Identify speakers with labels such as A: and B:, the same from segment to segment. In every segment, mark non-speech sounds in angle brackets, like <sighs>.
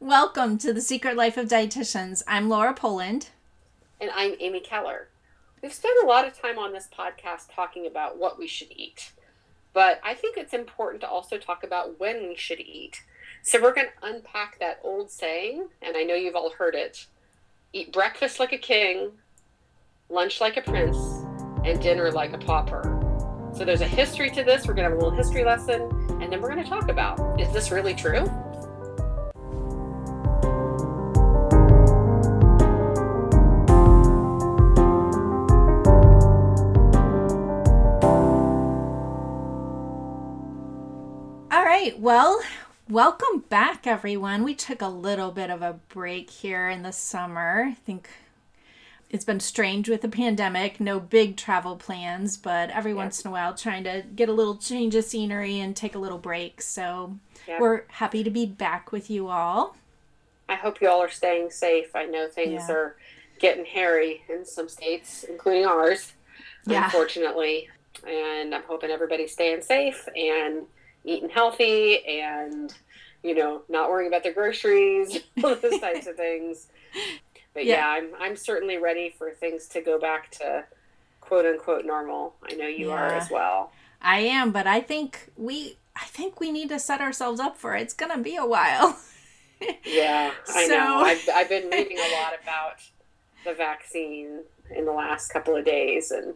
A: Welcome to the Secret Life of Dietitians. I'm Laura Poland.
B: And I'm Amy Keller. We've spent a lot of time on this podcast talking about what we should eat, but I think it's important to also talk about when we should eat. So we're going to unpack that old saying, and I know you've all heard it eat breakfast like a king, lunch like a prince, and dinner like a pauper. So there's a history to this. We're going to have a little history lesson, and then we're going to talk about is this really true?
A: Well, welcome back, everyone. We took a little bit of a break here in the summer. I think it's been strange with the pandemic, no big travel plans, but every yeah. once in a while trying to get a little change of scenery and take a little break. So yeah. we're happy to be back with you all.
B: I hope you all are staying safe. I know things yeah. are getting hairy in some states, including ours, unfortunately. And I'm hoping everybody's staying safe and eating healthy and, you know, not worrying about their groceries, <laughs> all those <laughs> types of things but yeah. yeah, I'm I'm certainly ready for things to go back to quote unquote normal. I know you yeah. are as well.
A: I am, but I think we I think we need to set ourselves up for it. It's gonna be a while. <laughs>
B: yeah, I so... know. I've I've been reading a lot about the vaccine in the last couple of days and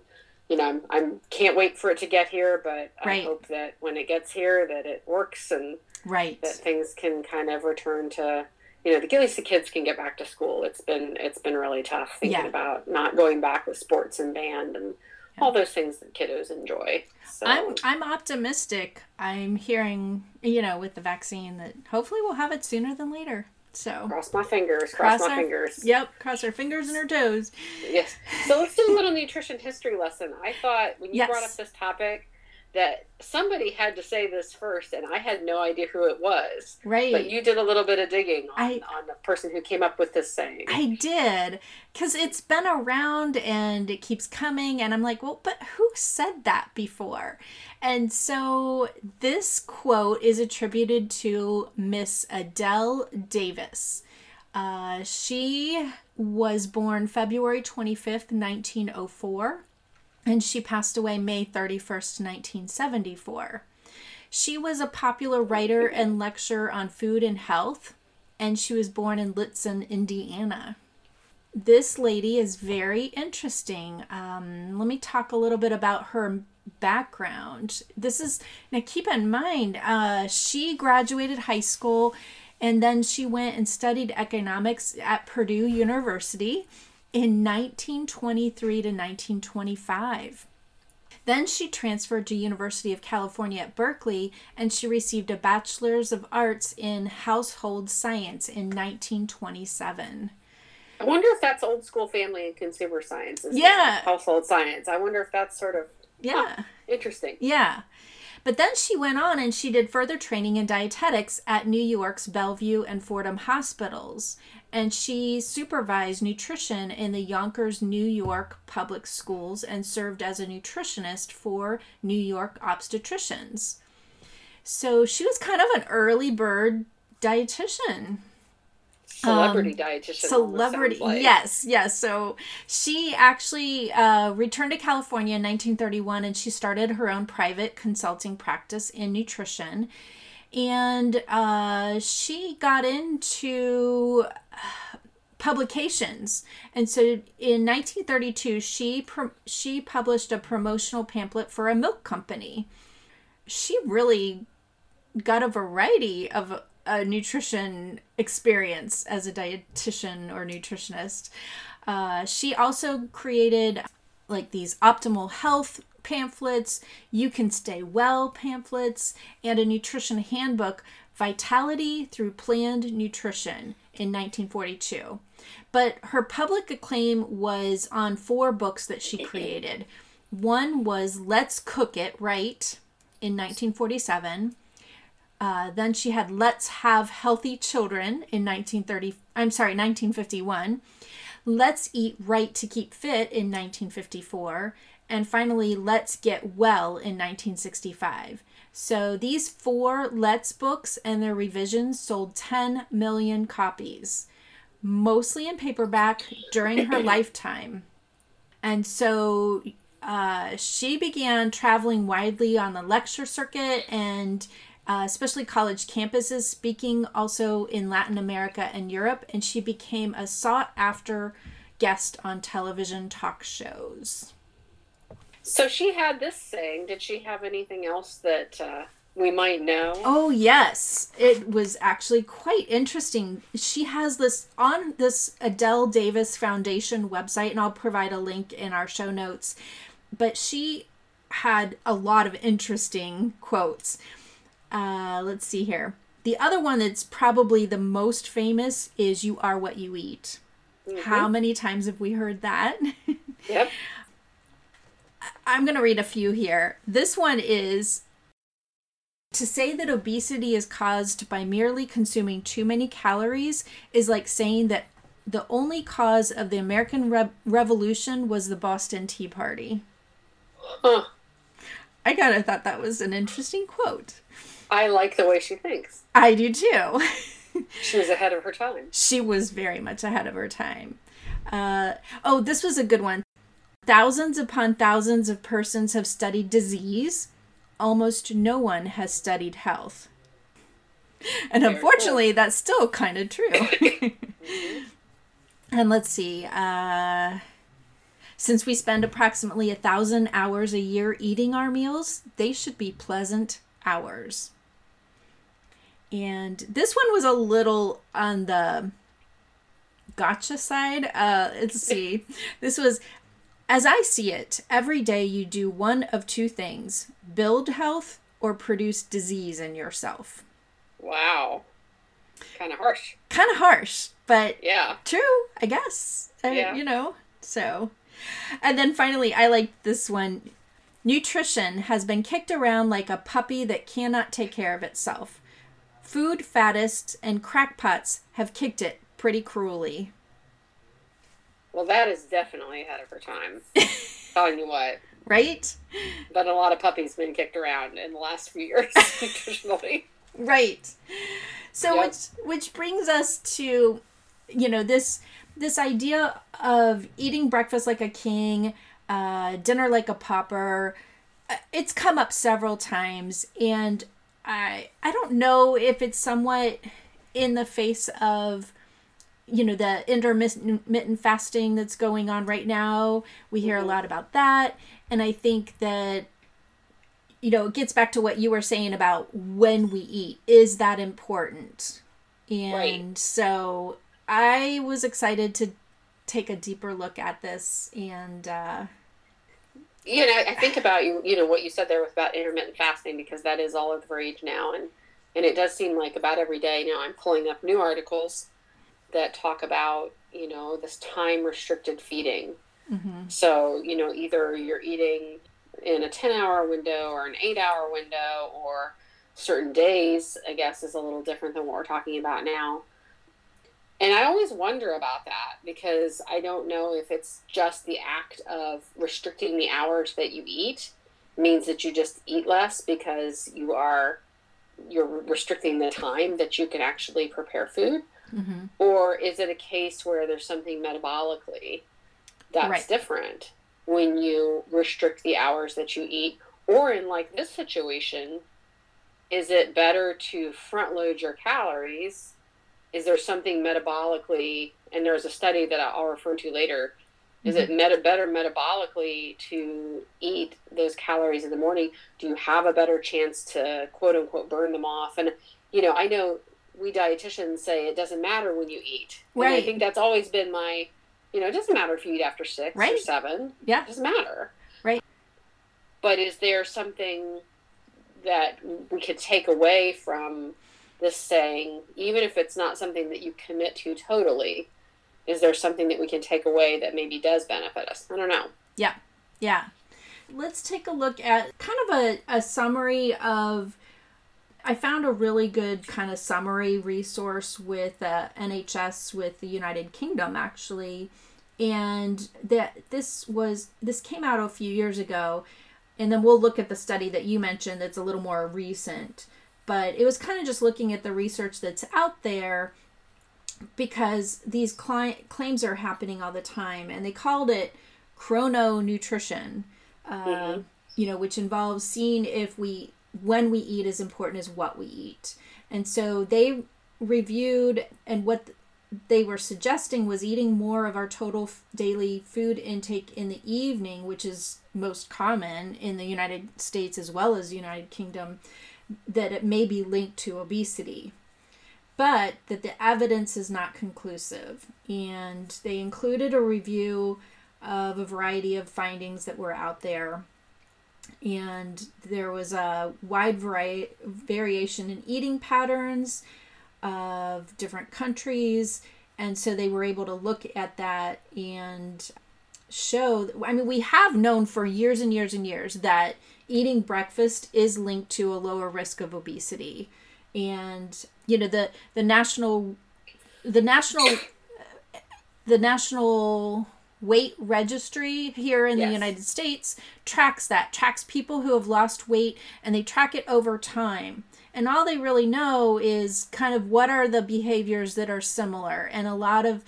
B: you know, I'm, I'm can't wait for it to get here, but right. I hope that when it gets here that it works and
A: right
B: that things can kind of return to you know, at least the kids can get back to school. It's been it's been really tough thinking yeah. about not going back with sports and band and yeah. all those things that kiddos enjoy.
A: So. I'm I'm optimistic. I'm hearing you know with the vaccine that hopefully we'll have it sooner than later. So
B: cross my fingers. Cross, cross my our, fingers.
A: Yep, cross our fingers and our toes.
B: Yes. So let's do a little nutrition history lesson. I thought when you yes. brought up this topic, that somebody had to say this first and I had no idea who it was.
A: Right.
B: But you did a little bit of digging on, I, on the person who came up with this saying.
A: I did. Because it's been around and it keeps coming. And I'm like, well, but who said that before? And so this quote is attributed to Miss Adelle Davis. Uh, she was born February 25th, 1904 and she passed away May 31st, 1974. She was a popular writer and lecturer on food and health, and she was born in Lizton, Indiana. This lady is very interesting. Um, let me talk a little bit about her background. This is now keep in mind, uh, she graduated high school and then she went and studied economics at Purdue University in 1923 to 1925. Then she transferred to University of California at Berkeley and she received a bachelor's of arts in household science in 1927. I
B: wonder if that's old school family and consumer science.
A: Yeah.
B: Household science. I wonder if that's sort of
A: yeah.
B: Huh, interesting.
A: Yeah. But then she went on and she did further training in dietetics at New York's Bellevue and Fordham hospitals and she supervised nutrition in the Yonkers, New York public schools and served as a nutritionist for New York obstetricians. So she was kind of an early bird dietitian.
B: Celebrity um, dietitian.
A: Celebrity,
B: like.
A: yes, yes. So she actually uh, returned to California in 1931 and she started her own private consulting practice in nutrition and uh, she got into publications. And so in 1932, she she published a promotional pamphlet for a milk company. She really got a variety of a nutrition experience as a dietitian or nutritionist. Uh, she also created like these optimal health pamphlets, You Can Stay Well pamphlets, and a nutrition handbook, Vitality Through Planned Nutrition, in 1942. But her public acclaim was on four books that she created. One was Let's Cook It Right in 1947. Uh, then she had Let's Have Healthy Children in 1930. I'm sorry, 1951. Let's Eat Right to Keep Fit in 1954 and finally Let's Get Well in 1965. So these four Let's books and their revisions sold 10 million copies, mostly in paperback during her <coughs> lifetime. And so uh, she began traveling widely on the lecture circuit and uh, especially college campuses, speaking also in Latin America and Europe. And she became a sought after guest on television talk shows.
B: So she had this saying. Did she have anything else that uh, we might know?
A: Oh yes, it was actually quite interesting. She has this on this Adelle Davis Foundation website, and I'll provide a link in our show notes. But she had a lot of interesting quotes. Uh, let's see here. The other one that's probably the most famous is "You are what you eat." Mm-hmm. How many times have we heard that? <laughs>
B: Yep.
A: I'm going to read a few here. This one is to say that obesity is caused by merely consuming too many calories is like saying that the only cause of the American Re- Revolution was the Boston Tea Party.
B: Huh.
A: I kind of thought that was an interesting quote.
B: I like the way she thinks.
A: I do too. <laughs>
B: she was ahead of her time.
A: She was very much ahead of her time. Uh, oh, this was a good one. Thousands upon thousands of persons have studied disease. Almost no one has studied health. And Very unfortunately, cool. that's still kind of true. <laughs> <laughs> mm-hmm. And let's see. Uh, since we spend approximately a thousand hours a year eating our meals, they should be pleasant hours. And this one was a little on the gotcha side. Uh, let's see. This was as I see it, every day you do one of two things build health or produce disease in yourself.
B: Wow. Kind of harsh.
A: Kind of harsh, but
B: yeah.
A: True, I guess.
B: Uh,
A: yeah. You know, so. And then finally, I like this one. Nutrition has been kicked around like a puppy that cannot take care of itself. Food faddists and crackpots have kicked it pretty cruelly.
B: Well, that is definitely ahead of her time. <laughs> Telling you what.
A: Right?
B: But a lot of puppies been kicked around in the last few years, <laughs> nutritionally.
A: Right. So yep. which which brings us to, you know, this this idea of eating breakfast like a king, uh, dinner like a pauper. Uh, it's come up several times, and I I don't know if it's somewhat in the face of you know the intermittent fasting that's going on right now. We hear mm-hmm. a lot about that. And i think that you know it gets back to what you were saying about when we eat. Is that important? And right. so i was excited to take a deeper look at this and uh
B: you know i think about you you know what you said there was about intermittent fasting because that is all of the rage now. And and it does seem like about every day now i'm pulling up new articles that talk about you know this time restricted feeding mm-hmm. so you know either you're eating in a 10 hour window or an 8 hour window or certain days i guess is a little different than what we're talking about now and i always wonder about that because i don't know if it's just the act of restricting the hours that you eat means that you just eat less because you are you're restricting the time that you can actually prepare food Mm-hmm. Or is it a case where there's something metabolically that's right. different when you restrict the hours that you eat? Or in like this situation, is it better to front load your calories? Is there something metabolically, and there's a study that I'll refer to later. Is mm-hmm. it meta, better metabolically to eat those calories in the morning? Do you have a better chance to quote unquote burn them off? And, you know, I know we dietitians say it doesn't matter when you eat. Right. And I think that's always been my, you know, it doesn't matter if you eat after six right. or seven.
A: Yeah.
B: It doesn't matter.
A: Right.
B: But is there something that we could take away from this saying, even if it's not something that you commit to totally, is there something that we can take away that maybe does benefit us? I don't know.
A: Yeah. Yeah. Let's take a look at kind of a, a summary of I found a really good kind of summary resource with uh, NHS with the United Kingdom actually, and that this was this came out a few years ago, and then we'll look at the study that you mentioned that's a little more recent. But it was kind of just looking at the research that's out there because these cli- claims are happening all the time, and they called it chrononutrition, uh, mm-hmm. you know, which involves seeing if we when we eat is important as what we eat. And so they reviewed and what they were suggesting was eating more of our total daily food intake in the evening, which is most common in the United States as well as United Kingdom, that it may be linked to obesity. But that the evidence is not conclusive. And they included a review of a variety of findings that were out there. And there was a wide variety, variation in eating patterns of different countries. And so they were able to look at that and show. I mean, we have known for years and years and years that eating breakfast is linked to a lower risk of obesity. And, you know, the, the national, the national, the national weight registry here in yes. the United States tracks that, tracks people who have lost weight, and they track it over time. And all they really know is kind of what are the behaviors that are similar. And a lot of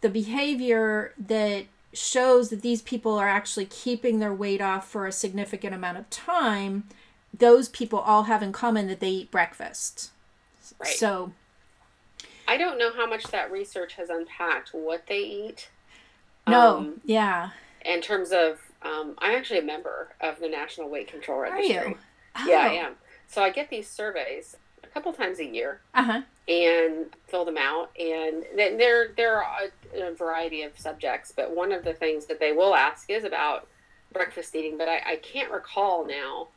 A: the behavior that shows that these people are actually keeping their weight off for a significant amount of time, those people all have in common that they eat breakfast. Right. So
B: I don't know how much that research has unpacked what they eat.
A: No, um, yeah.
B: In terms of, um, I'm actually a member of the National Weight Control Registry. Are you? Oh. Yeah, I am. So I get these surveys a couple times a year uh-huh. and fill them out. And there, there are a, a, variety of subjects, but one of the things that they will ask is about breakfast eating. But I, I can't recall now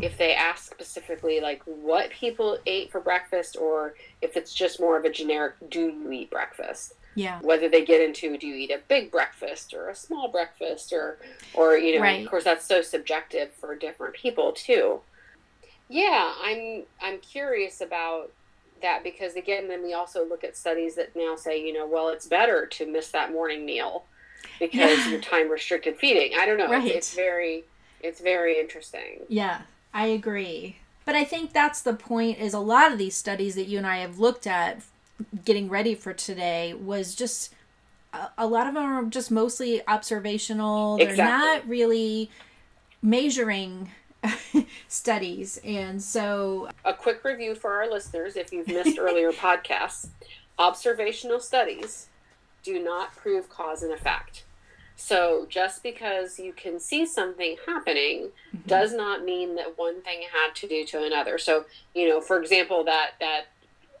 B: if they ask specifically like what people ate for breakfast or if it's just more of a generic do you eat breakfast
A: yeah
B: whether they get into do you eat a big breakfast or a small breakfast or or you know right. of course that's so subjective for different people too yeah, I'm I'm curious about that because again, then we also look at studies that now say, you know, well, it's better to miss that morning meal because yeah. you're time restricted feeding. I don't know. Right. It's, it's very it's very interesting.
A: Yeah, I agree. But I think that's the point is a lot of these studies that you and I have looked at getting ready for today was just a, a lot of them are just mostly observational. They're not really measuring <laughs> studies. And so,
B: a quick review for our listeners if you've missed <laughs> earlier podcasts observational studies do not prove cause and effect. So, just because you can see something happening mm-hmm. does not mean that one thing had to do to another. So, you know, for example, that, that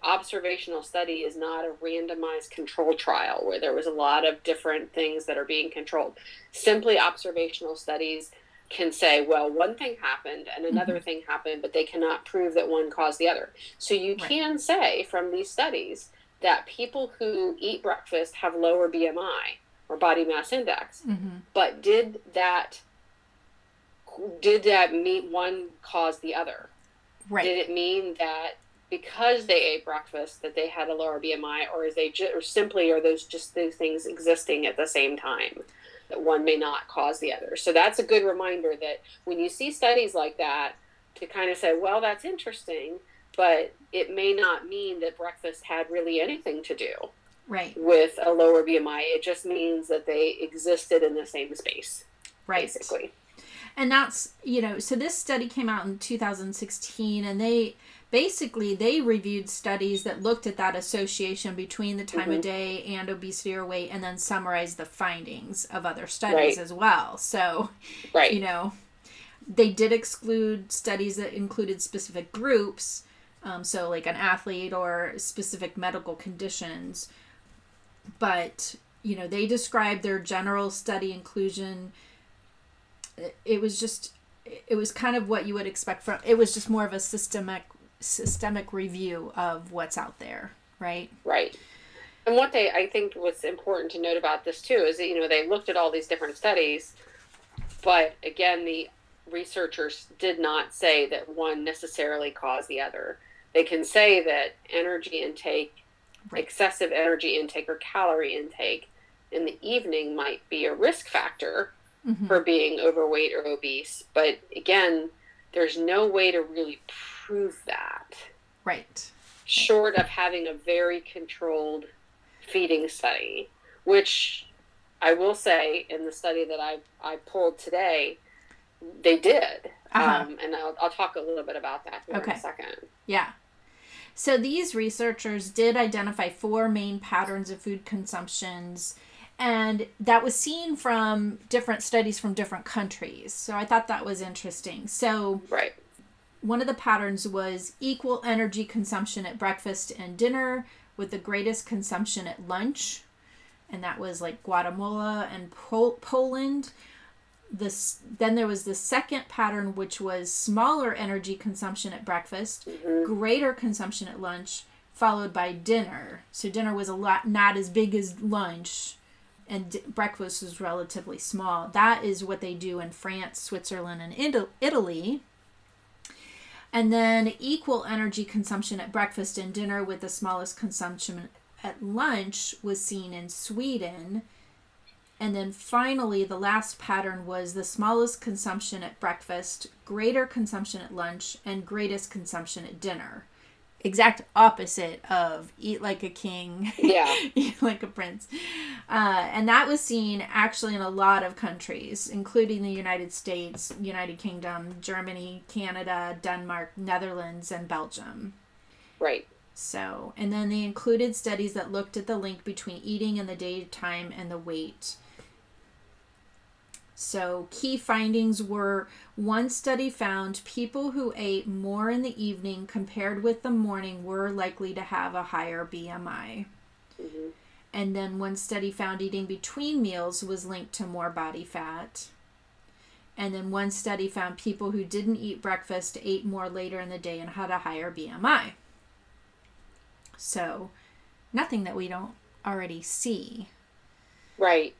B: observational study is not a randomized control trial where there was a lot of different things that are being controlled. Simply observational studies can say, well, one thing happened and another mm-hmm. thing happened, but they cannot prove that one caused the other. So you right. can say from these studies that people who eat breakfast have lower BMI or body mass index. Mm-hmm. But did that did that mean one cause the other? Right. Did it mean that because they ate breakfast that they had a lower BMI, or is they just, or simply are those just those things existing at the same time? that one may not cause the other. So that's a good reminder that when you see studies like that, to kind of say, well, that's interesting, but it may not mean that breakfast had really anything to do
A: right
B: with a lower BMI. It just means that they existed in the same space,
A: right? Basically, and that's you know, so this study came out in 2016, and they basically they reviewed studies that looked at that association between the time mm-hmm. of day and obesity or weight and then summarized the findings of other studies right. as well so right. you know they did exclude studies that included specific groups um, so like an athlete or specific medical conditions but you know they described their general study inclusion it was just it was kind of what you would expect from it was just more of a systemic systemic review of what's out there, right?
B: Right. And what they, I think, what's important to note about this too is that you know they looked at all these different studies, but again, the researchers did not say that one necessarily caused the other. They can say that energy intake, right. excessive energy intake or calorie intake in the evening might be a risk factor mm-hmm. for being overweight or obese. But again, there's no way to really prove that.
A: Right.
B: Short of having a very controlled feeding study, which I will say in the study that I, I pulled today, they did. Uh-huh. Um, and I'll, I'll talk a little bit about that okay. in a second.
A: Yeah. So these researchers did identify four main patterns of food consumptions and that was seen from different studies from different countries. So I thought that was interesting. So
B: Right.
A: One of the patterns was equal energy consumption at breakfast and dinner with the greatest consumption at lunch. And that was like Guatemala and Pol- Poland this then there was the second pattern which was smaller energy consumption at breakfast mm-hmm. greater consumption at lunch followed by dinner so dinner was a lot not as big as lunch and d- breakfast was relatively small that is what they do in france switzerland and italy and then equal energy consumption at breakfast and dinner with the smallest consumption at lunch was seen in sweden and then finally, the last pattern was the smallest consumption at breakfast, greater consumption at lunch, and greatest consumption at dinner. Exact opposite of eat like a king,
B: yeah, <laughs>
A: eat like a prince. Uh, and that was seen actually in a lot of countries, including the United States, United Kingdom, Germany, Canada, Denmark, Netherlands, and Belgium.
B: Right.
A: So, and then they included studies that looked at the link between eating in the daytime and the weight so, key findings were one study found people who ate more in the evening compared with the morning were likely to have a higher BMI. Mm-hmm. And then one study found eating between meals was linked to more body fat. And then one study found people who didn't eat breakfast ate more later in the day and had a higher BMI. So, nothing that we don't already see.
B: Right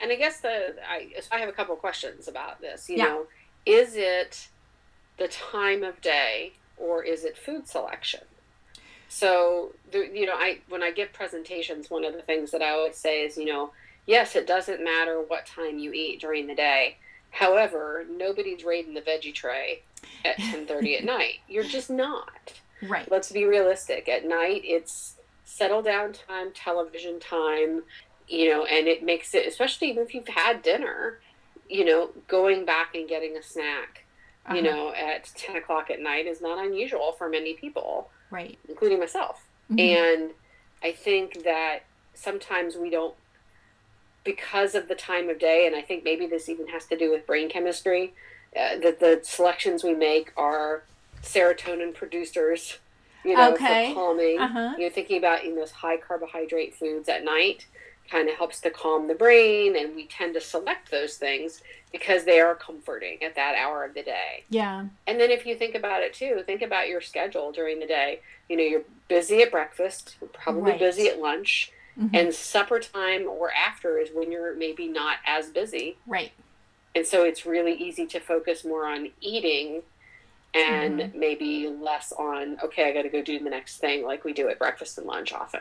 B: and I guess the I I have a couple questions about this. You yeah. know, is it the time of day or is it food selection? So the, you know, I when I give presentations, one of the things that I always say is, you know, yes, it doesn't matter what time you eat during the day. However, nobody's raiding the veggie tray at ten thirty at <laughs> night. You're just not.
A: Right.
B: Let's be realistic. At night, it's settle down time, television time, you know, and it makes it, especially even if you've had dinner, you know, going back and getting a snack, uh-huh. you know, at 10 o'clock at night is not unusual for many people,
A: right?
B: Including myself. Mm-hmm. And I think that sometimes we don't, because of the time of day, and I think maybe this even has to do with brain chemistry, uh, that the selections we make are serotonin producers you know, okay. for calming. Uh-huh. You're thinking about eating those high carbohydrate foods at night kind of helps to calm the brain and we tend to select those things because they are comforting at that hour of the day.
A: Yeah.
B: And then if you think about it too, think about your schedule during the day. You know, you're busy at breakfast, you're probably right. busy at lunch, mm-hmm. and supper time or after is when you're maybe not as busy.
A: Right.
B: And so it's really easy to focus more on eating and mm-hmm. maybe less on okay, I got to go do the next thing like we do at breakfast and lunch often.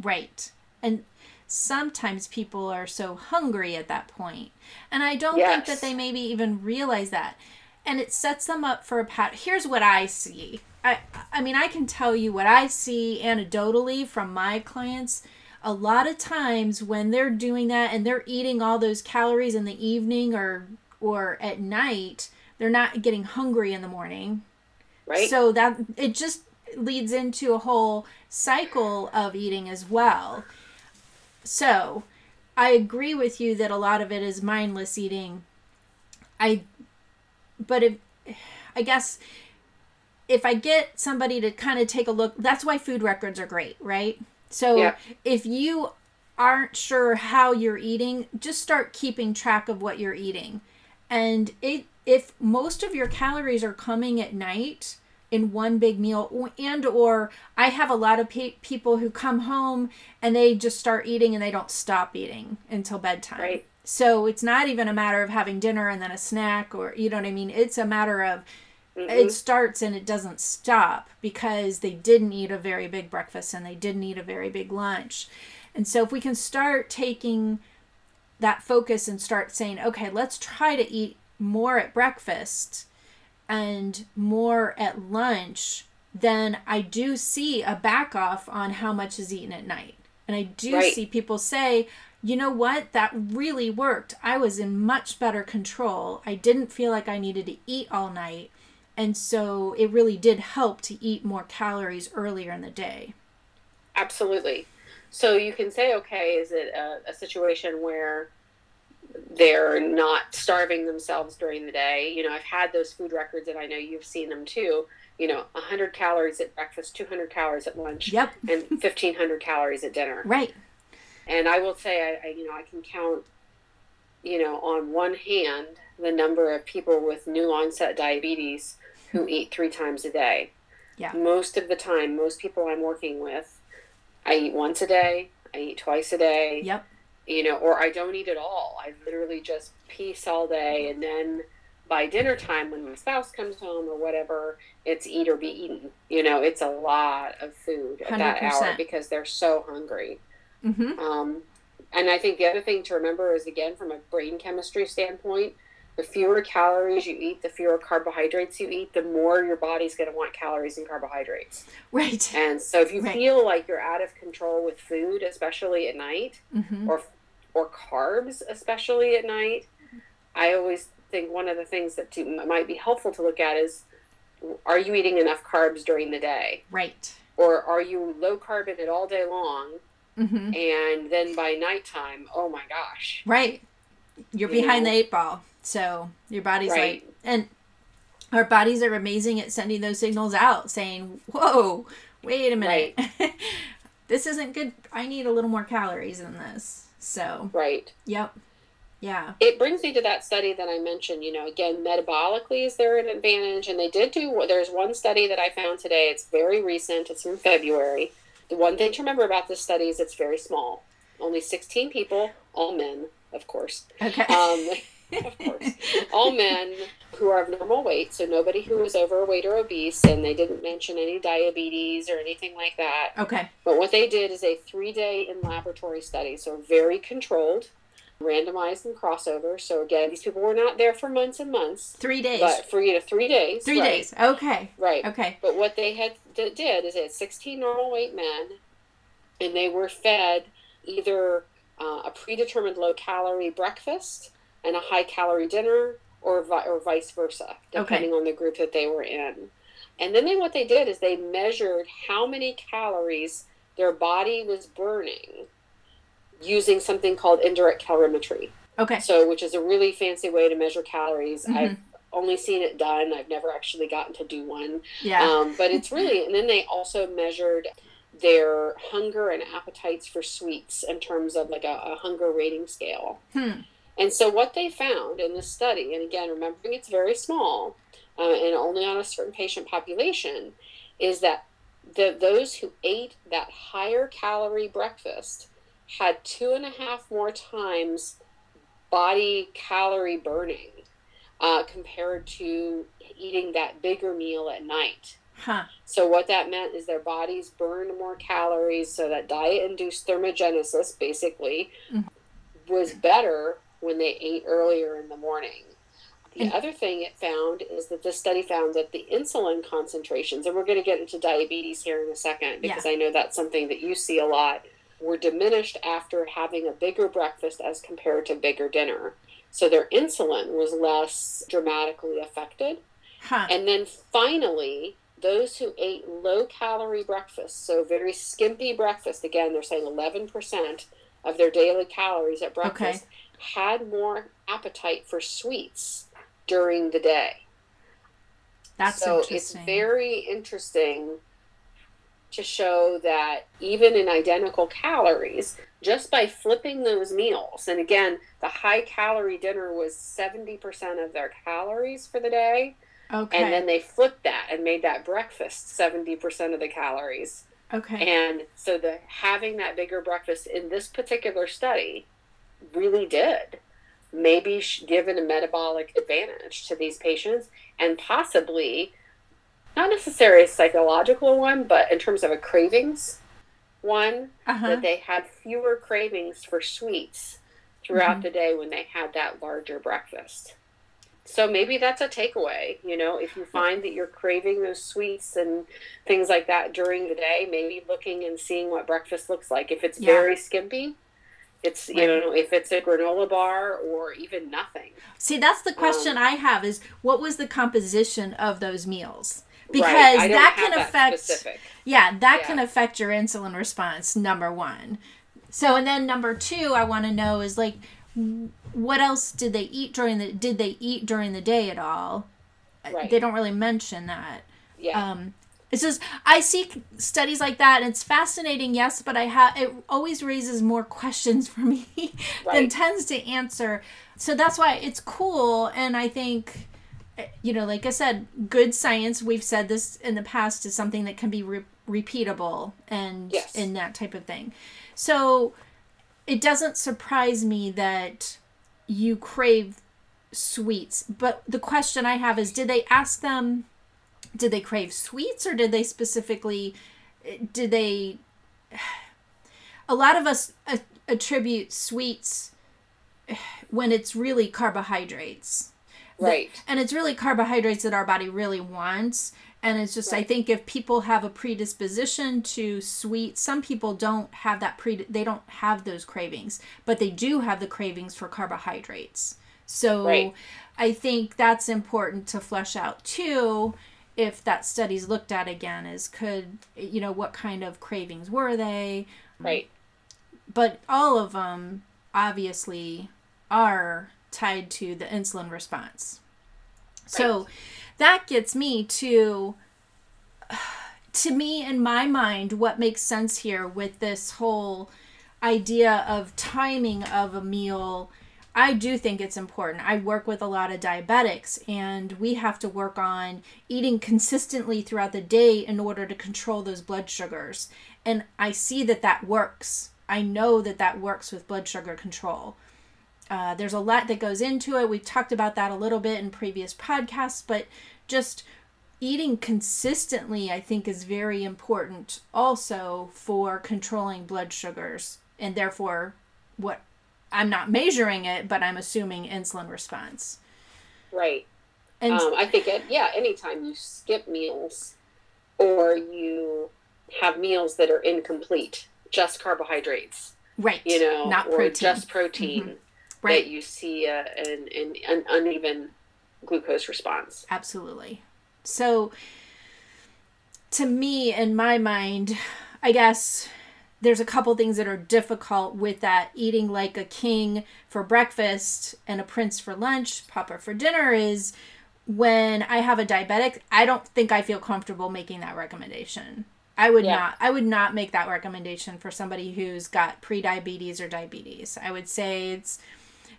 A: Right. And sometimes people are so hungry at that point. And I don't yes. think that they maybe even realize that. And it sets them up for a pat. Here's what I see. I, I mean, I can tell you what I see anecdotally from my clients. A lot of times when they're doing that and they're eating all those calories in the evening or or at night, they're not getting hungry in the morning.
B: Right.
A: So that it just leads into a whole cycle of eating as well. So, I agree with you that a lot of it is mindless eating. I but if I guess if I get somebody to kind of take a look, that's why food records are great, right? So yeah. if you aren't sure how you're eating, just start keeping track of what you're eating. And it if most of your calories are coming at night, in one big meal and or i have a lot of pe- people who come home and they just start eating and they don't stop eating until bedtime
B: right.
A: so it's not even a matter of having dinner and then a snack or you know what i mean it's a matter of mm-hmm. it starts and it doesn't stop because they didn't eat a very big breakfast and they didn't eat a very big lunch and so if we can start taking that focus and start saying, okay, let's try to eat more at breakfast and more at lunch, then I do see a back off on how much is eaten at night. And I do
B: Right.
A: see people say, you know what, that really worked. I was in much better control. I didn't feel like I needed to eat all night. And so it really did help to eat more calories earlier in the day.
B: Absolutely. So you can say, okay, is it a, a situation where they're not starving themselves during the day? You know, I've had those food records and I know you've seen them too. You know, 100 calories at breakfast, 200 calories at lunch,
A: Yep.
B: and 1500 calories at dinner.
A: Right.
B: And I will say, I, I, you know, I can count, you know, on one hand the number of people with new onset diabetes who eat three times a day.
A: Yeah.
B: Most of the time, most people I'm working with, I eat once a day, I eat twice a day,
A: Yep.
B: You know, or I don't eat at all. I literally just piece all day, and then by dinner time, when my spouse comes home or whatever, it's eat or be eaten. You know, it's a lot of food at that hour because they're so hungry.
A: Mm-hmm.
B: Um, and I think the other thing to remember is again from a brain chemistry standpoint, the fewer calories you eat, the fewer carbohydrates you eat, the more your body's going to want calories and carbohydrates.
A: Right.
B: And so if you
A: Right.
B: feel like you're out of control with food, especially at night,
A: Mm-hmm.
B: or or carbs, especially at night, I always think one of the things that to, might be helpful to look at is are you eating enough carbs during the day?
A: Right.
B: Or are you low carb in it all day long
A: Mm-hmm.
B: and then by nighttime, oh my gosh.
A: Right. You're
B: You
A: behind
B: know?
A: the eight ball. So your body's
B: Right.
A: like, and our bodies are amazing at sending those signals out saying, whoa, wait a minute. <laughs> this isn't good. I need a little more calories in this. So,
B: Right.
A: yep. Yeah.
B: It brings me to that study that I mentioned. You know, again, metabolically, is there an advantage? And they did do, there's one study that I found today. It's very recent, it's from February. The one thing to remember about this study is it's very small. Only 16 people, all men, of course.
A: Okay.
B: Um, of course. <laughs> All men who are of normal weight, so nobody who was overweight or obese, and they didn't mention any diabetes or anything like that.
A: okay.
B: But what they did is a three day in laboratory study, so very controlled, randomized and crossover. So again, these people were not there for months and months,
A: Three days.
B: but for you know three days.
A: Three
B: right,
A: days. Okay.
B: Right.
A: Okay.
B: But what they had d- did is they had 16 normal weight men, and they were fed either uh, a predetermined low calorie breakfast and a high calorie dinner, or vi- or vice versa, depending on the group that they were in. And then they, what they did is they measured how many calories their body was burning using something called indirect calorimetry.
A: Okay.
B: So, which is a really fancy way to measure calories.
A: Mhm.
B: I've only seen it done. I've never actually gotten to do one.
A: Yeah.
B: Um, but it's really, and then they also measured their hunger and appetites for sweets in terms of like a, a hunger rating scale.
A: hmm.
B: And so, what they found in this study, and again, remembering it's very small uh, and only on a certain patient population, is that the, those who ate that higher calorie breakfast had two and a half more times body calorie burning uh, compared to eating that bigger meal at night.
A: Huh.
B: So what that meant is their bodies burned more calories, so that diet-induced thermogenesis basically
A: Mhm.
B: was better when they ate earlier in the morning. The other thing it found is that this study found that the insulin concentrations, and we're going to get into diabetes here in a second because I know that's something that you see a lot, were diminished after having a bigger breakfast as compared to bigger dinner. So their insulin was less dramatically affected.
A: Huh.
B: And then finally, those who ate low calorie breakfast, so very skimpy breakfast, again, they're saying 11% of their daily calories at breakfast, had more appetite for sweets during the day.
A: That's
B: so it's very interesting to show that even in identical calories, just by flipping those meals, and again, the high calorie dinner was 70% of their calories for the day.
A: okay.
B: And then they flipped that and made that breakfast 70% of the calories.
A: okay.
B: And so the having that bigger breakfast in this particular study really did maybe given a metabolic advantage to these patients and possibly not necessarily a psychological one, but in terms of a cravings one,
A: uh-huh.
B: that they had fewer cravings for sweets throughout mm-hmm. the day when they had that larger breakfast. So maybe that's a takeaway. You know, if you find that you're craving those sweets and things like that during the day, maybe looking and seeing what breakfast looks like. If it's yeah. very skimpy, it's you know if it's a granola bar or even nothing.
A: See, that's the question um, I have: is what was the composition of those meals? Because right. that can affect. Specific. Yeah, that yeah. can affect your insulin response. Number one. So, and then number two, I want to know is like what else did they eat during the did they eat during the day at all right. they don't really mention that yeah um it's just i see studies like that and it's fascinating yes but i have it always raises more questions for <laughs> me right. than tends to answer so that's why it's cool and i think eh, you know like i said good science we've said this in the past is something that can be re- repeatable and yes. and that type of thing so it doesn't surprise me that you crave sweets. But the question I have is did they ask them did they crave sweets or did they specifically did they <sighs> a lot of us uh, attribute sweets <sighs> when it's really carbohydrates.
B: Right.
A: and it's really carbohydrates that our body really wants and it's just right. i think if people have a predisposition to sweet some people don't have that pre they don't have those cravings but they do have the cravings for carbohydrates so right. i think that's important to flesh out too if that study's looked at again is could you know what kind of cravings were they?
B: Right.
A: But all of them obviously are tied to the insulin response. So that gets me to to me in my mind what makes sense here with this whole idea of timing of a meal I do think it's important. I work with a lot of diabetics, and we have to work on eating consistently throughout the day in order to control those blood sugars. And I see that that works. I know that that works with blood sugar control. Uh, there's a lot that goes into it. We've talked about that a little bit in previous podcasts, but just eating consistently, I think, is very important also for controlling blood sugars and therefore what I'm not measuring it, but I'm assuming insulin response.
B: Right. And um, I think, it, yeah, anytime you skip meals or you have meals that are incomplete, just carbohydrates.
A: Right.
B: You know, not or protein. just protein. Mm-hmm right. that you see a, an, an, an uneven glucose response.
A: Absolutely. So, to me, in my mind, I guess there's a couple things that are difficult with that eating like a king for breakfast and a prince for lunch, papa for dinner is when I have a diabetic, I don't think I feel comfortable making that recommendation. I would yeah. not I would not make that recommendation for somebody who's got pre-diabetes or diabetes. I would say it's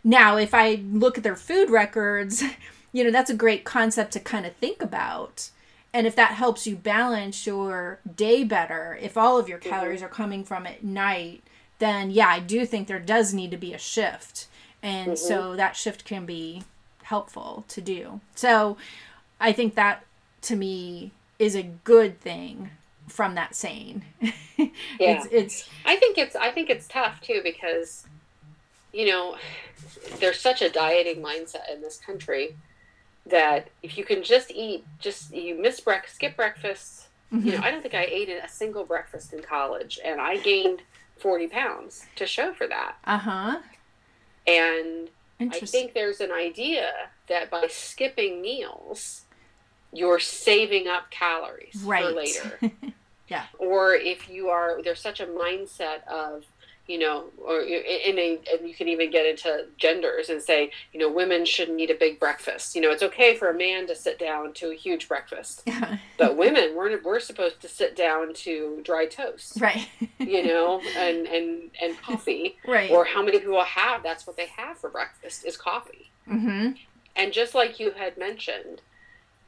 A: now, if I look at their food records, <laughs> you know, that's a great concept to kind of think about. And if that helps you balance your day better, if all of your mm-hmm. calories are coming from at night, then yeah, I do think there does need to be a shift. And mm-hmm. so that shift can be helpful to do. So I think that to me is a good thing from that saying. <laughs>
B: yeah. it's, it's I think it's I think it's tough too because you know, there's such a dieting mindset in this country that if you can just eat, just you miss breakfast, skip breakfast. Mm-hmm. You know. I don't think I ate a single breakfast in college, and I gained forty pounds to show for that.
A: Uh huh.
B: And I think there's an idea that by skipping meals, you're saving up calories right. for later. <laughs>
A: yeah.
B: Or if you are, there's such a mindset of you know, or in a, and you can even get into genders and say, you know, women shouldn't eat a big breakfast. You know, it's okay for a man to sit down to a huge breakfast, <laughs> but women, we're, we're supposed to sit down to dry toast, <laughs>
A: right?
B: you know, <laughs> and and and coffee,
A: right?
B: Or how many people have that's what they have for breakfast is coffee.
A: Mm-hmm.
B: And just like you had mentioned,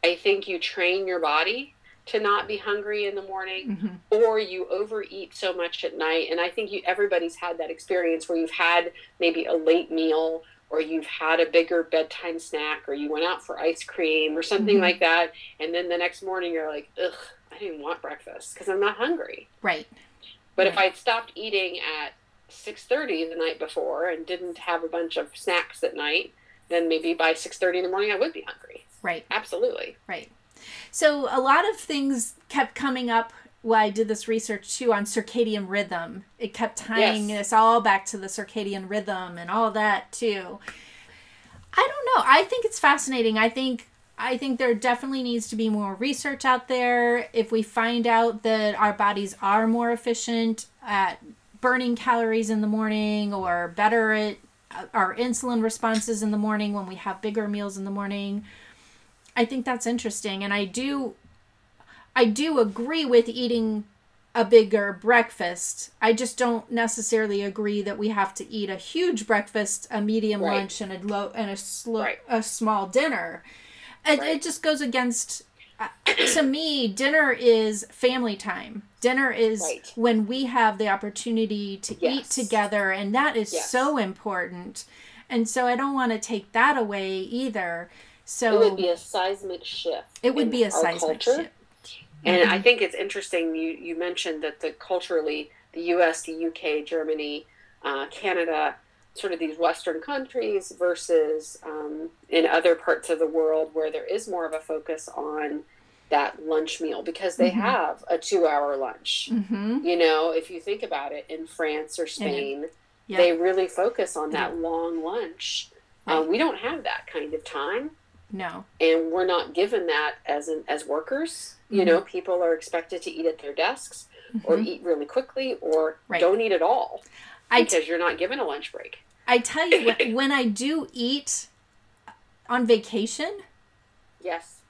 B: I think you train your body to not be hungry in the morning mm-hmm. or you overeat so much at night. And i think you everybody's had that experience where you've had maybe a late meal or you've had a bigger bedtime snack or you went out for ice cream or something mm-hmm. like that. And then the next morning you're like ugh i didn't want breakfast because i'm not hungry.
A: Right.
B: But
A: right.
B: if i'd stopped eating at 6.30 the night before and didn't have a bunch of snacks at night then maybe by 6.30 in the morning i would be hungry.
A: Right.
B: Absolutely.
A: Right so a lot of things kept coming up while I did this research too on circadian rhythm. It kept tying yes. us all back to the circadian rhythm and all that too. I don't know. I think it's fascinating. I think I think there definitely needs to be more research out there. If we find out that our bodies are more efficient at burning calories in the morning or better at uh, our insulin responses in the morning when we have bigger meals in the morning, I think that's interesting. And I do I do agree with eating a bigger breakfast. I just don't necessarily agree that we have to eat a huge breakfast, a medium right. lunch, and a low and a slow right. a small dinner. It, right. it just goes against. Uh, to me, dinner is family time. Dinner is when we have the opportunity to yes. eat together, and that is yes. so important. And so I don't want to take that away either. So
B: it would be a seismic shift.
A: It would be a seismic culture. shift
B: and mm-hmm. I think it's interesting you, you mentioned that the culturally, the US, the UK, Germany, uh, Canada, sort of these Western countries versus um, in other parts of the world where there is more of a focus on that lunch meal because they mm-hmm. have a two hour lunch.
A: Mm-hmm.
B: You know, if you think about it in France or Spain, yeah. they really focus on that long lunch. Right. Um, we don't have that kind of time.
A: No.
B: And we're not given that as an, as workers. You know, mm-hmm. people are expected to eat at their desks mm-hmm. or eat really quickly or right. don't eat at all because t- you're not given a lunch break.
A: I tell you, when, <laughs> when I do eat on vacation,
B: yes,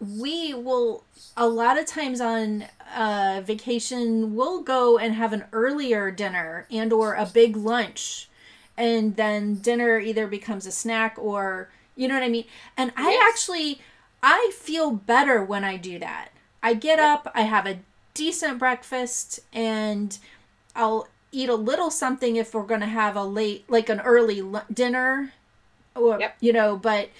A: we will a lot of times on uh, vacation we'll go and have an earlier dinner and or a big lunch and then dinner either becomes a snack or you know what i mean and yes. i actually i feel better when i do that I get up, I have a decent breakfast, and I'll eat a little something if we're going to have a late, like an early dinner, or yep. you know. But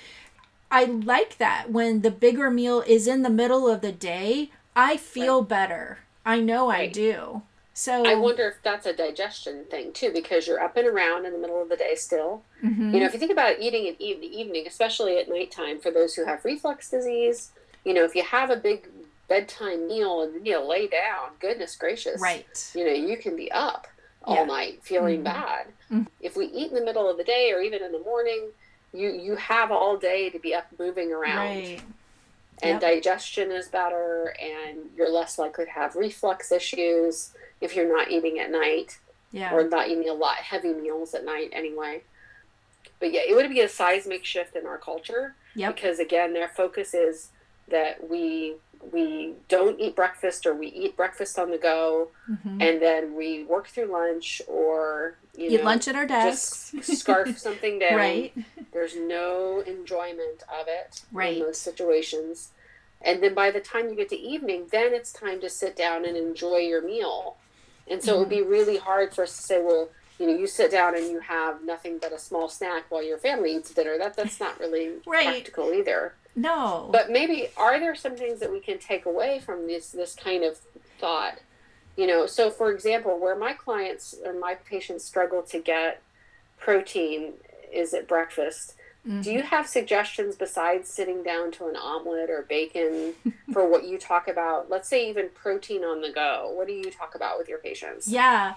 A: I like that when the bigger meal is in the middle of the day. I feel right. better. I know right. I do. So
B: I wonder if that's a digestion thing too, because you're up and around in the middle of the day still. Mm-hmm. You know, if you think about eating in the evening, especially at nighttime, for those who have reflux disease, you know, if you have a big bedtime meal and then you lay down, goodness gracious.
A: Right.
B: You know, you can be up all yeah. night feeling mm-hmm. bad. Mm-hmm. If we eat in the middle of the day or even in the morning, you you have all day to be up moving around.
A: Right.
B: And yep. digestion is better and you're less likely to have reflux issues if you're not eating at night.
A: Yeah.
B: Or not eating a lot heavy meals at night anyway. But yeah, it would be a seismic shift in our culture.
A: Yep.
B: Because again, their focus is that we we don't eat breakfast or we eat breakfast on the go mm-hmm. and then we work through lunch or you
A: eat
B: know,
A: lunch at our desks
B: scarf <laughs> something down
A: right
B: there's no enjoyment of it
A: right
B: in those situations and then by the time you get to evening then it's time to sit down and enjoy your meal and so mm-hmm. it would be mm-hmm. really hard for us to say well you know you sit down and you have nothing but a small snack while your family eats dinner that that's not really right. practical either
A: no.
B: But maybe are there some things that we can take away from this this kind of thought? You know, so for example, where my clients or my patients struggle to get protein is at breakfast. Mm-hmm. Do you have suggestions besides sitting down to an omelet or bacon <laughs> for what you talk about? Let's say even protein on the go. What do you talk about with your patients?
A: Yeah.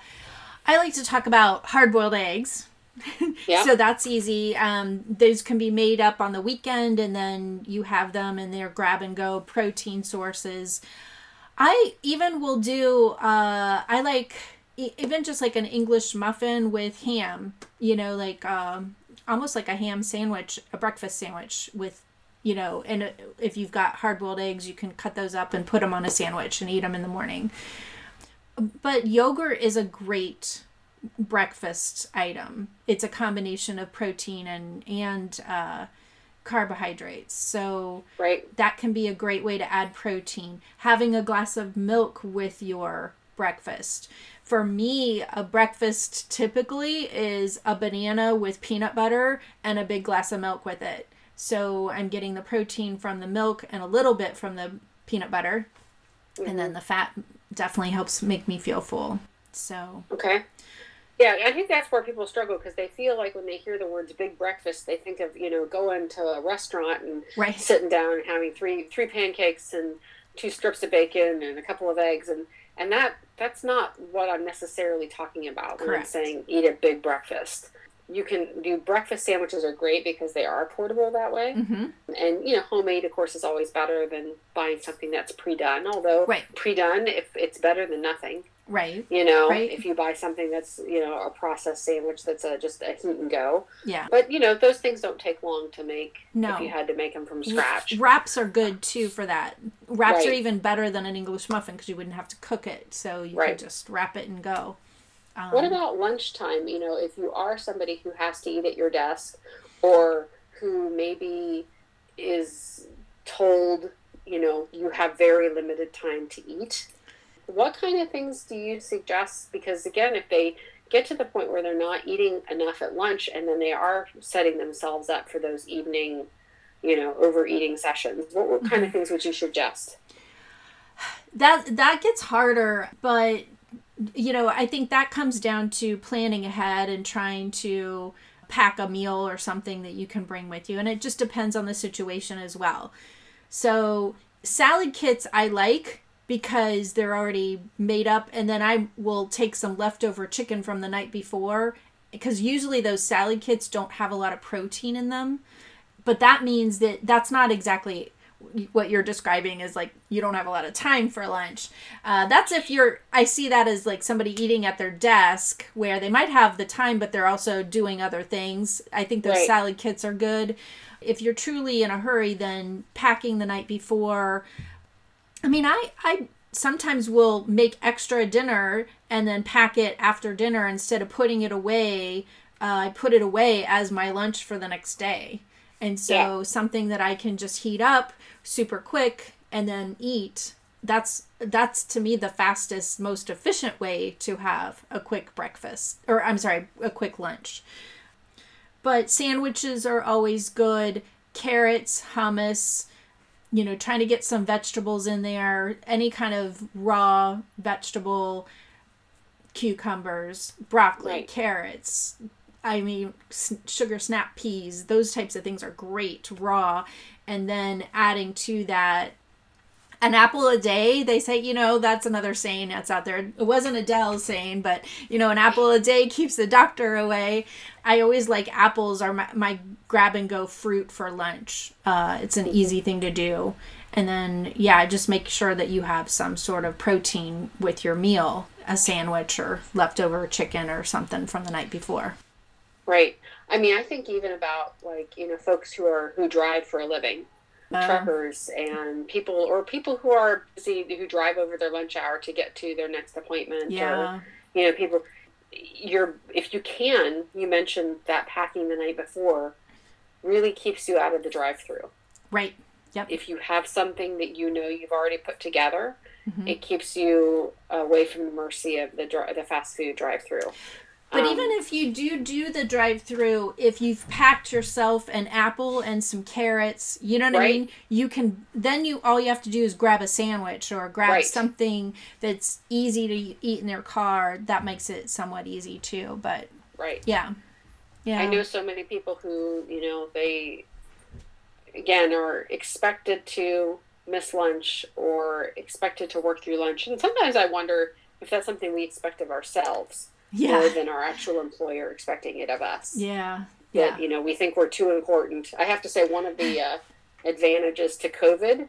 A: I like to talk about hard boiled eggs yeah. <laughs> so that's easy. Um, those can be made up on the weekend, and then you have them, and they're grab and go protein sources. I even will do. Uh, I like even just like an English muffin with ham. You know, like um, almost like a ham sandwich, a breakfast sandwich with you know, and if you've got hard boiled eggs, you can cut those up and put them on a sandwich and eat them in the morning. But yogurt is a great breakfast item. It's a combination of protein and and uh, carbohydrates. So
B: right.
A: that can be a great way to add protein. Having a glass of milk with your breakfast. For me, a breakfast typically is a banana with peanut butter and a big glass of milk with it. So I'm getting the protein from the milk and a little bit from the peanut butter. Mm-hmm. And then mm-hmm. the fat definitely helps make me feel full. So
B: Okay Yeah, I think that's where people struggle because they feel like when they hear the words big breakfast, they think of, you know, going to a restaurant and
A: Right.
B: sitting down and having three three pancakes and two strips of bacon and a couple of eggs and and that that's not what I'm necessarily talking about when I'm saying eat a big breakfast. You can do breakfast sandwiches are great because they are portable that way.
A: hmm
B: And you know, homemade of course is always better than buying something that's pre-done. Although
A: Right.
B: pre-done, if it's better than nothing.
A: Right.
B: You know,
A: Right.
B: if you buy something that's you know a processed sandwich that's a, just a heat and go.
A: Yeah.
B: But you know, those things don't take long to make.
A: No.
B: If you had to make them from scratch.
A: Wraps are good too for that. Wraps are even better than an English muffin because you wouldn't have to cook it. So you
B: Right.
A: could just wrap it and go. Um,
B: What about lunchtime? You know, if you are somebody who has to eat at your desk, or who maybe is told, you know, you have very limited time to eat. What kind of things do you suggest? Because again, if they get to the point where they're not eating enough at lunch and then they are setting themselves up for those evening, you know, overeating sessions, what, what kind of things would you suggest?
A: that that gets harder, but you know, I think that comes down to planning ahead and trying to pack a meal or something that you can bring with you. And it just depends on the situation as well. So, salad kits I like because they're already made up and then I will take some leftover chicken from the night before because usually those salad kits don't have a lot of protein in them. But that means that that's not exactly what you're describing is like you don't have a lot of time for lunch. Uh, that's if you're, I see that as like somebody eating at their desk where they might have the time, but they're also doing other things. I think those
B: Right.
A: salad kits are good. If you're truly in a hurry, then packing the night before. I mean, I, I sometimes will make extra dinner and then pack it after dinner instead of putting it away. Uh, I put it away as my lunch for the next day. And so
B: Yeah.
A: something that I can just heat up super quick and then eat. That's that's to me the fastest, most efficient way to have a quick breakfast or I'm sorry, a quick lunch. But sandwiches are always good. Carrots, hummus, you know, trying to get some vegetables in there, any kind of raw vegetable, cucumbers, broccoli,
B: Right.
A: carrots. I mean, sugar snap peas, those types of things are great raw. And then adding to that an apple a day, they say, you know, that's another saying that's out there. It wasn't Adelle's saying, but, you know, an apple a day keeps the doctor away. I always like apples are my, my grab and go fruit for lunch. Uh, it's an easy thing to do. And then, yeah, just make sure that you have some sort of protein with your meal, a sandwich or leftover chicken or something from the night before.
B: Right. I mean, I think even about like you know folks who are who drive for a living,
A: Uh,
B: truckers and people or people who are busy who drive over their lunch hour to get to their next appointment.
A: yeah.
B: Or, you know, people. You're if you can, you mentioned that packing the night before really keeps you out of the drive-through.
A: Right. Yep.
B: If you have something that you know you've already put together,
A: Mhm.
B: it keeps you away from the mercy of the dri- the fast food drive-through.
A: But
B: Um,
A: even if you do do the drive through, if you've packed yourself an apple and some carrots, you know what I mean? You can then you all you have to do is grab a sandwich or grab
B: Right.
A: something that's easy to eat in your car. That makes it somewhat easy too. But
B: right.
A: yeah. Yeah.
B: I know so many people who, you know, they again are expected to miss lunch or expected to work through lunch. And sometimes I wonder if that's something we expect of ourselves more than our actual employer expecting it of us.
A: Yeah.
B: That,
A: Yeah.
B: you know, we think we're too important. I have to say, one of the uh, advantages to COVID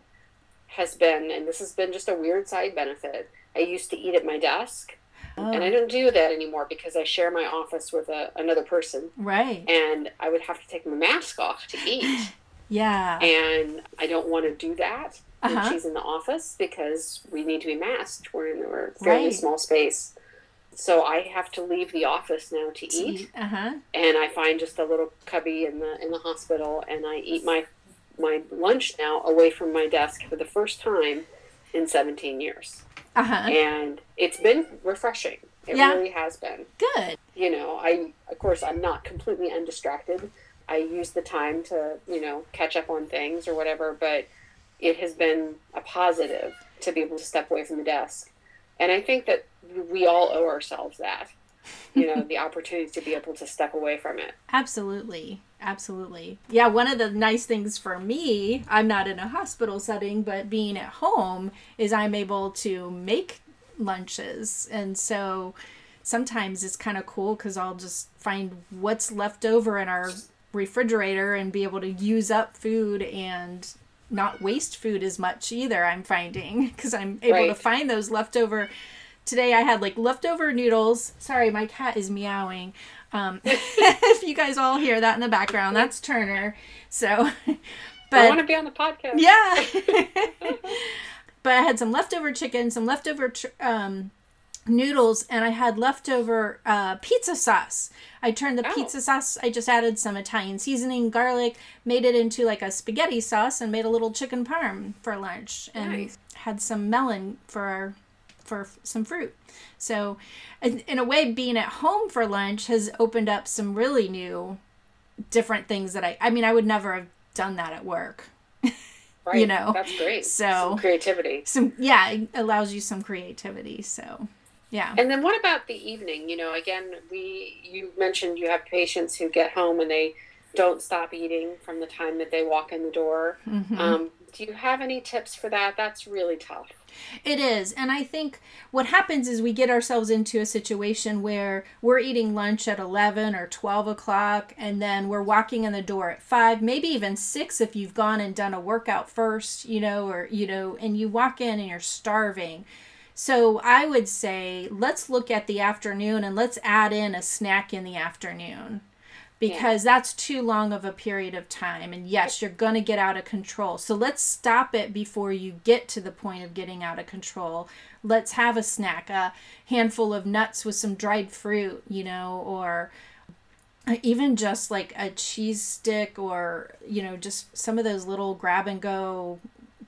B: has been, and this has been just a weird side benefit. I used to eat at my desk, and I
A: Oh,
B: don't do that anymore because I share my office with a, another person
A: right.
B: and I would have to take my mask off to eat. <sighs>
A: Yeah.
B: and I don't want to do that when
A: Uh-huh.
B: she's in the office because we need to be masked. We're in a fairly
A: Right.
B: small space. So I have to leave the office now to eat,
A: Uh huh.
B: and I find just a little cubby in the in the hospital, and I eat my my lunch now away from my desk for the first time in 17 years,
A: Uh huh.
B: and it's been refreshing. It
A: Yeah.
B: really has been
A: Good.
B: you know, I of course I'm not completely undistracted. I use the time to, you know, catch up on things or whatever, but it has been a positive to be able to step away from the desk. And I think that we all owe ourselves that. you know, <laughs> the opportunity to be able to step away from it.
A: Absolutely. Absolutely. Yeah, one of the nice things for me, I'm not in a hospital setting, but being at home is I'm able to make lunches. And so sometimes it's kind of cool because I'll just find what's left over in our refrigerator and be able to use up food and not waste food as much either i'm finding <laughs> because i'm able right. to find those leftover today i had like leftover noodles. Sorry my cat is meowing. Um, <laughs> if you guys all hear that in the background that's turner so <laughs>
B: but i want to be on the podcast.
A: Yeah. But i had some leftover chicken some leftover tr- um, noodles and I had leftover uh, pizza sauce. I turned the oh. pizza sauce, I just added some Italian seasoning, garlic, made it into like a spaghetti sauce and made a little chicken parm for lunch and nice. had some melon for our, for some fruit. So in, in a way being at home for lunch has opened up some really new different things that I I mean I would never have done that at work. <laughs>
B: Right. You know. That's great. So some creativity.
A: Some yeah, it allows you some creativity. So yeah.
B: And then what about the evening? You know, again, we you mentioned you have patients who get home and they don't stop eating from the time that they walk in the door. Mm-hmm. Um, do you have any tips for that? That's really tough.
A: It is. And I think what happens is we get ourselves into a situation where we're eating lunch at 11 or 12 o'clock, and then we're walking in the door at 5, maybe even 6 if you've gone and done a workout first, you know, or, you know, and you walk in and you're starving so I would say let's look at the afternoon and let's add in a snack in the afternoon because yeah. that's too long of a period of time. And yes, you're going to get out of control. So let's stop it before you get to the point of getting out of control. Let's have a snack, a handful of nuts with some dried fruit, you know, or even just like a cheese stick or, you know, just some of those little grab and go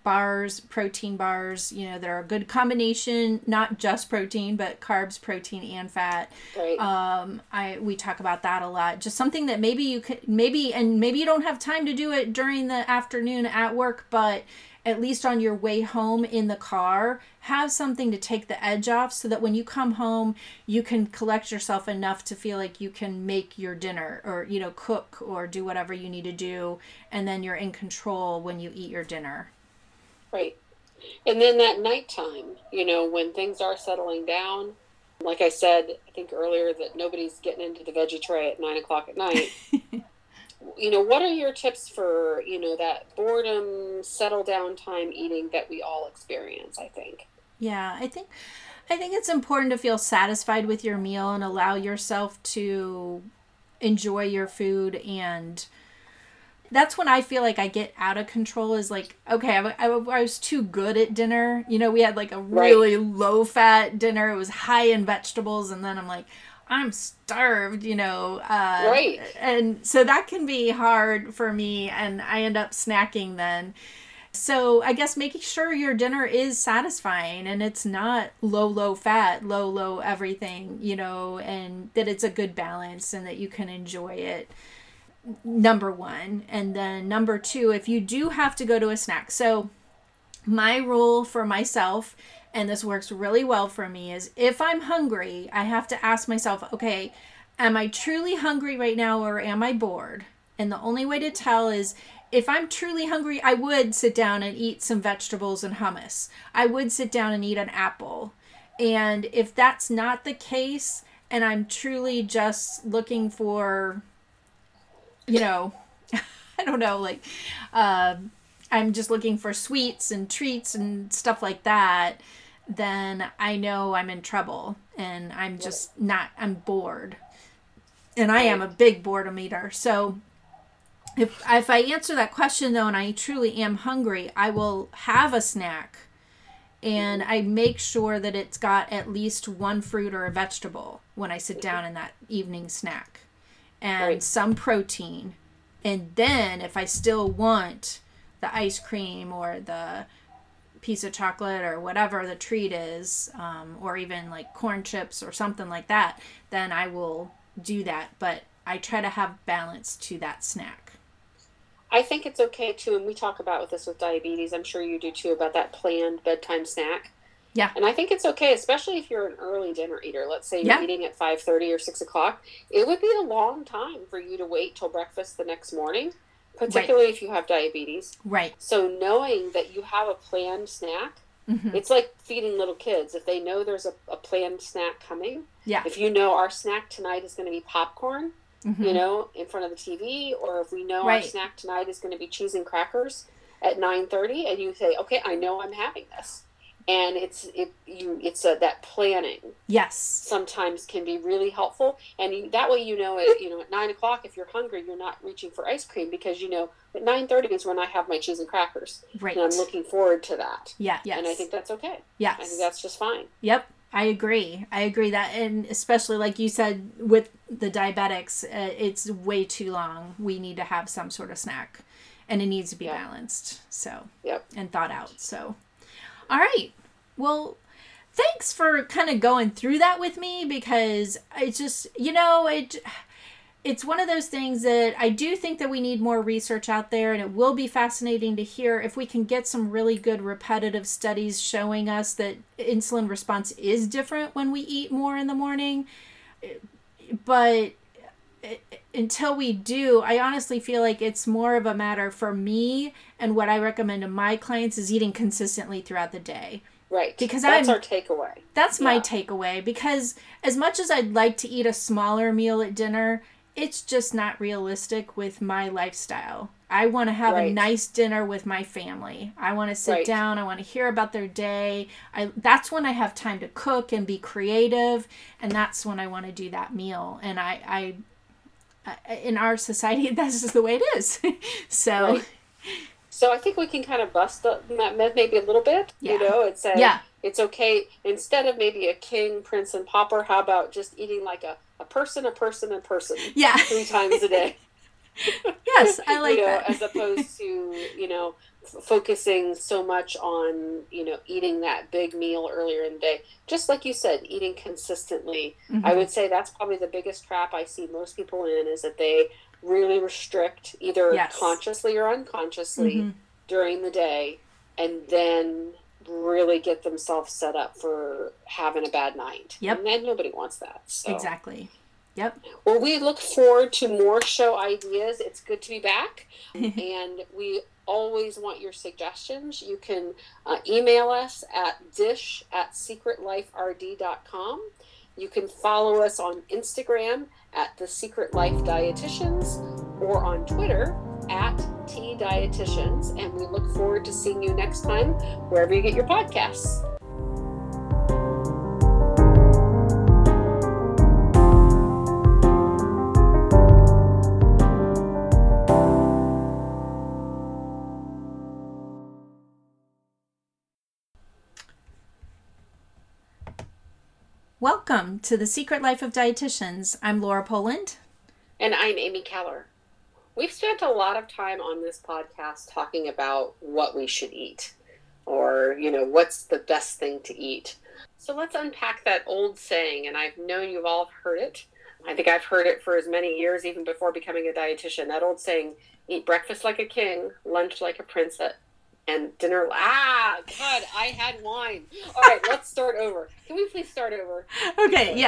A: bars, protein bars, you know, that are a good combination, not just protein, but carbs, protein, and fat. Right. Um, I we talk about that a lot. Just something that maybe you could maybe and maybe you don't have time to do it during the afternoon at work, but at least on your way home in the car, have something to take the edge off so that when you come home, you can collect yourself enough to feel like you can make your dinner or, you know, cook or do whatever you need to do. And then you're in control when you eat your dinner.
B: Right. And then that nighttime, you know, when things are settling down, like I said, I think earlier that nobody's getting into the veggie tray at nine o'clock at night. <laughs> you know, what are your tips for, you know, that boredom, settle down time eating that we all experience, I think?
A: Yeah, I think I think it's important to feel satisfied with your meal and allow yourself to enjoy your food and that's when I feel like I get out of control. Is like, okay, I, I, I was too good at dinner. You know, we had like a really right. low fat dinner. It was high in vegetables, and then I'm like, I'm starved. You know, uh, right? And so that can be hard for me, and I end up snacking then. So I guess making sure your dinner is satisfying and it's not low, low fat, low, low everything, you know, and that it's a good balance and that you can enjoy it number one. And then number two, if you do have to go to a snack. So, my rule for myself, and this works really well for me, is if I'm hungry, I have to ask myself, okay, am I truly hungry right now or am I bored? And the only way to tell is if I'm truly hungry, I would sit down and eat some vegetables and hummus. I would sit down and eat an apple. And if that's not the case, and I'm truly just looking for you know, <laughs> I don't know, like, uh, I'm just looking for sweets and treats and stuff like that, then I know I'm in trouble and I'm just not, I'm bored. And I am a big boredom eater. So if, if I answer that question though and I truly am hungry, I will have a snack and I make sure that it's got at least one fruit or a vegetable when I sit down in that evening snack and right. some protein. And then if I still want the ice cream or the piece of chocolate or whatever the treat is, um, or even like corn chips or something like that, then I will do that. But I try to have balance to that snack.
B: I think it's okay too, and we talk about with this with diabetes. I'm sure you do too about that planned bedtime snack.
A: Yeah.
B: And I think it's okay, especially if you're an early dinner eater. Let's say you're
A: Yeah.
B: eating at 5.30 or 6 o'clock. It would be a long time for you to wait till breakfast the next morning, particularly if you have diabetes.
A: Right.
B: So knowing that you have a planned snack,
A: hmm
B: it's like feeding little kids. If they know there's a, a planned snack coming,
A: Yeah.
B: if you know our snack tonight is going to be popcorn,
A: hmm
B: you know, in front of the TV, or if we know our snack tonight is going to be cheese and crackers at nine thirty, and you say, "Okay, I know I'm having this," and it's it you it's a, that planning
A: Yes.
B: sometimes can be really helpful, and you, that way you know it. You know, at nine o'clock, if you're hungry, you're not reaching for ice cream because you know at nine thirty is when I have my cheese and crackers,
A: Right.
B: and I'm looking forward to that.
A: Yeah. Yes.
B: And I think that's okay.
A: yes.
B: I think that's just fine.
A: Yep, I agree. I agree that, and especially like you said with the diabetics, uh, it's way too long. We need to have some sort of snack, and it needs to be
B: Yeah.
A: balanced. So
B: Yep.
A: and thought out. So, all right. Well, thanks for kind of going through that with me because I just, you know, it it's one of those things that I do think that we need more research out there and it will be fascinating to hear if we can get some really good repetitive studies showing us that insulin response is different when we eat more in the morning. But until we do, I honestly feel like it's more of a matter for me and what I recommend to my clients is eating consistently throughout the day.
B: Right.
A: Because
B: that's
A: I'm-
B: our takeaway.
A: That's my takeaway because as much as I'd like to eat a smaller meal at dinner, it's just not realistic with my lifestyle. I want to have a nice dinner with my family. I want to sit
B: Right.
A: down, I want to hear about their day. I that's when I have time to cook and be creative and that's when I want to do that meal. And I I- in our society <laughs> that's just the way it is. <laughs> so
B: Right. So I think we can kind of bust the, that myth maybe a little bit.
A: Yeah.
B: You know, it's a,
A: Yeah.
B: it's okay instead of maybe a king, prince, and pauper. How about just eating like a, a person, a person, a person
A: yeah.
B: three times a day? <laughs>
A: yes, I like
B: you know,
A: that.
B: as opposed to you know focusing so much on you know eating that big meal earlier in the day. Just like you said, eating consistently. I
A: Mhm.
B: would say that's probably the biggest trap I see most people in is that they really restrict either
A: Yes.
B: consciously or unconsciously
A: Mhm.
B: during the day and then really get themselves set up for having a bad night.
A: Yep.
B: And then nobody wants that. So
A: Exactly. Yep.
B: well, we look forward to more show ideas. It's good to be back. <laughs> and we always want your suggestions. You can uh, email us at dish at secretliferd.com. You can follow us on Instagram at The Secret Life Dietitians or on Twitter at T Dietitians. And we look forward to seeing you next time wherever you get your podcasts.
A: Welcome to the Secret Life of Dietitians. I'm Laura Poland.
B: And I'm Amy Keller. We've spent a lot of time on this podcast talking about what we should eat or, you know, what's the best thing to eat. So let's unpack that old saying, and I've known you've all heard it. I think I've heard it for as many years, even before becoming a dietitian. That old saying, eat breakfast like a king, lunch like a princess, and dinner. Ah, God, I had wine. All right, let's start over. Can we please start over? <laughs>
A: Okay, yeah.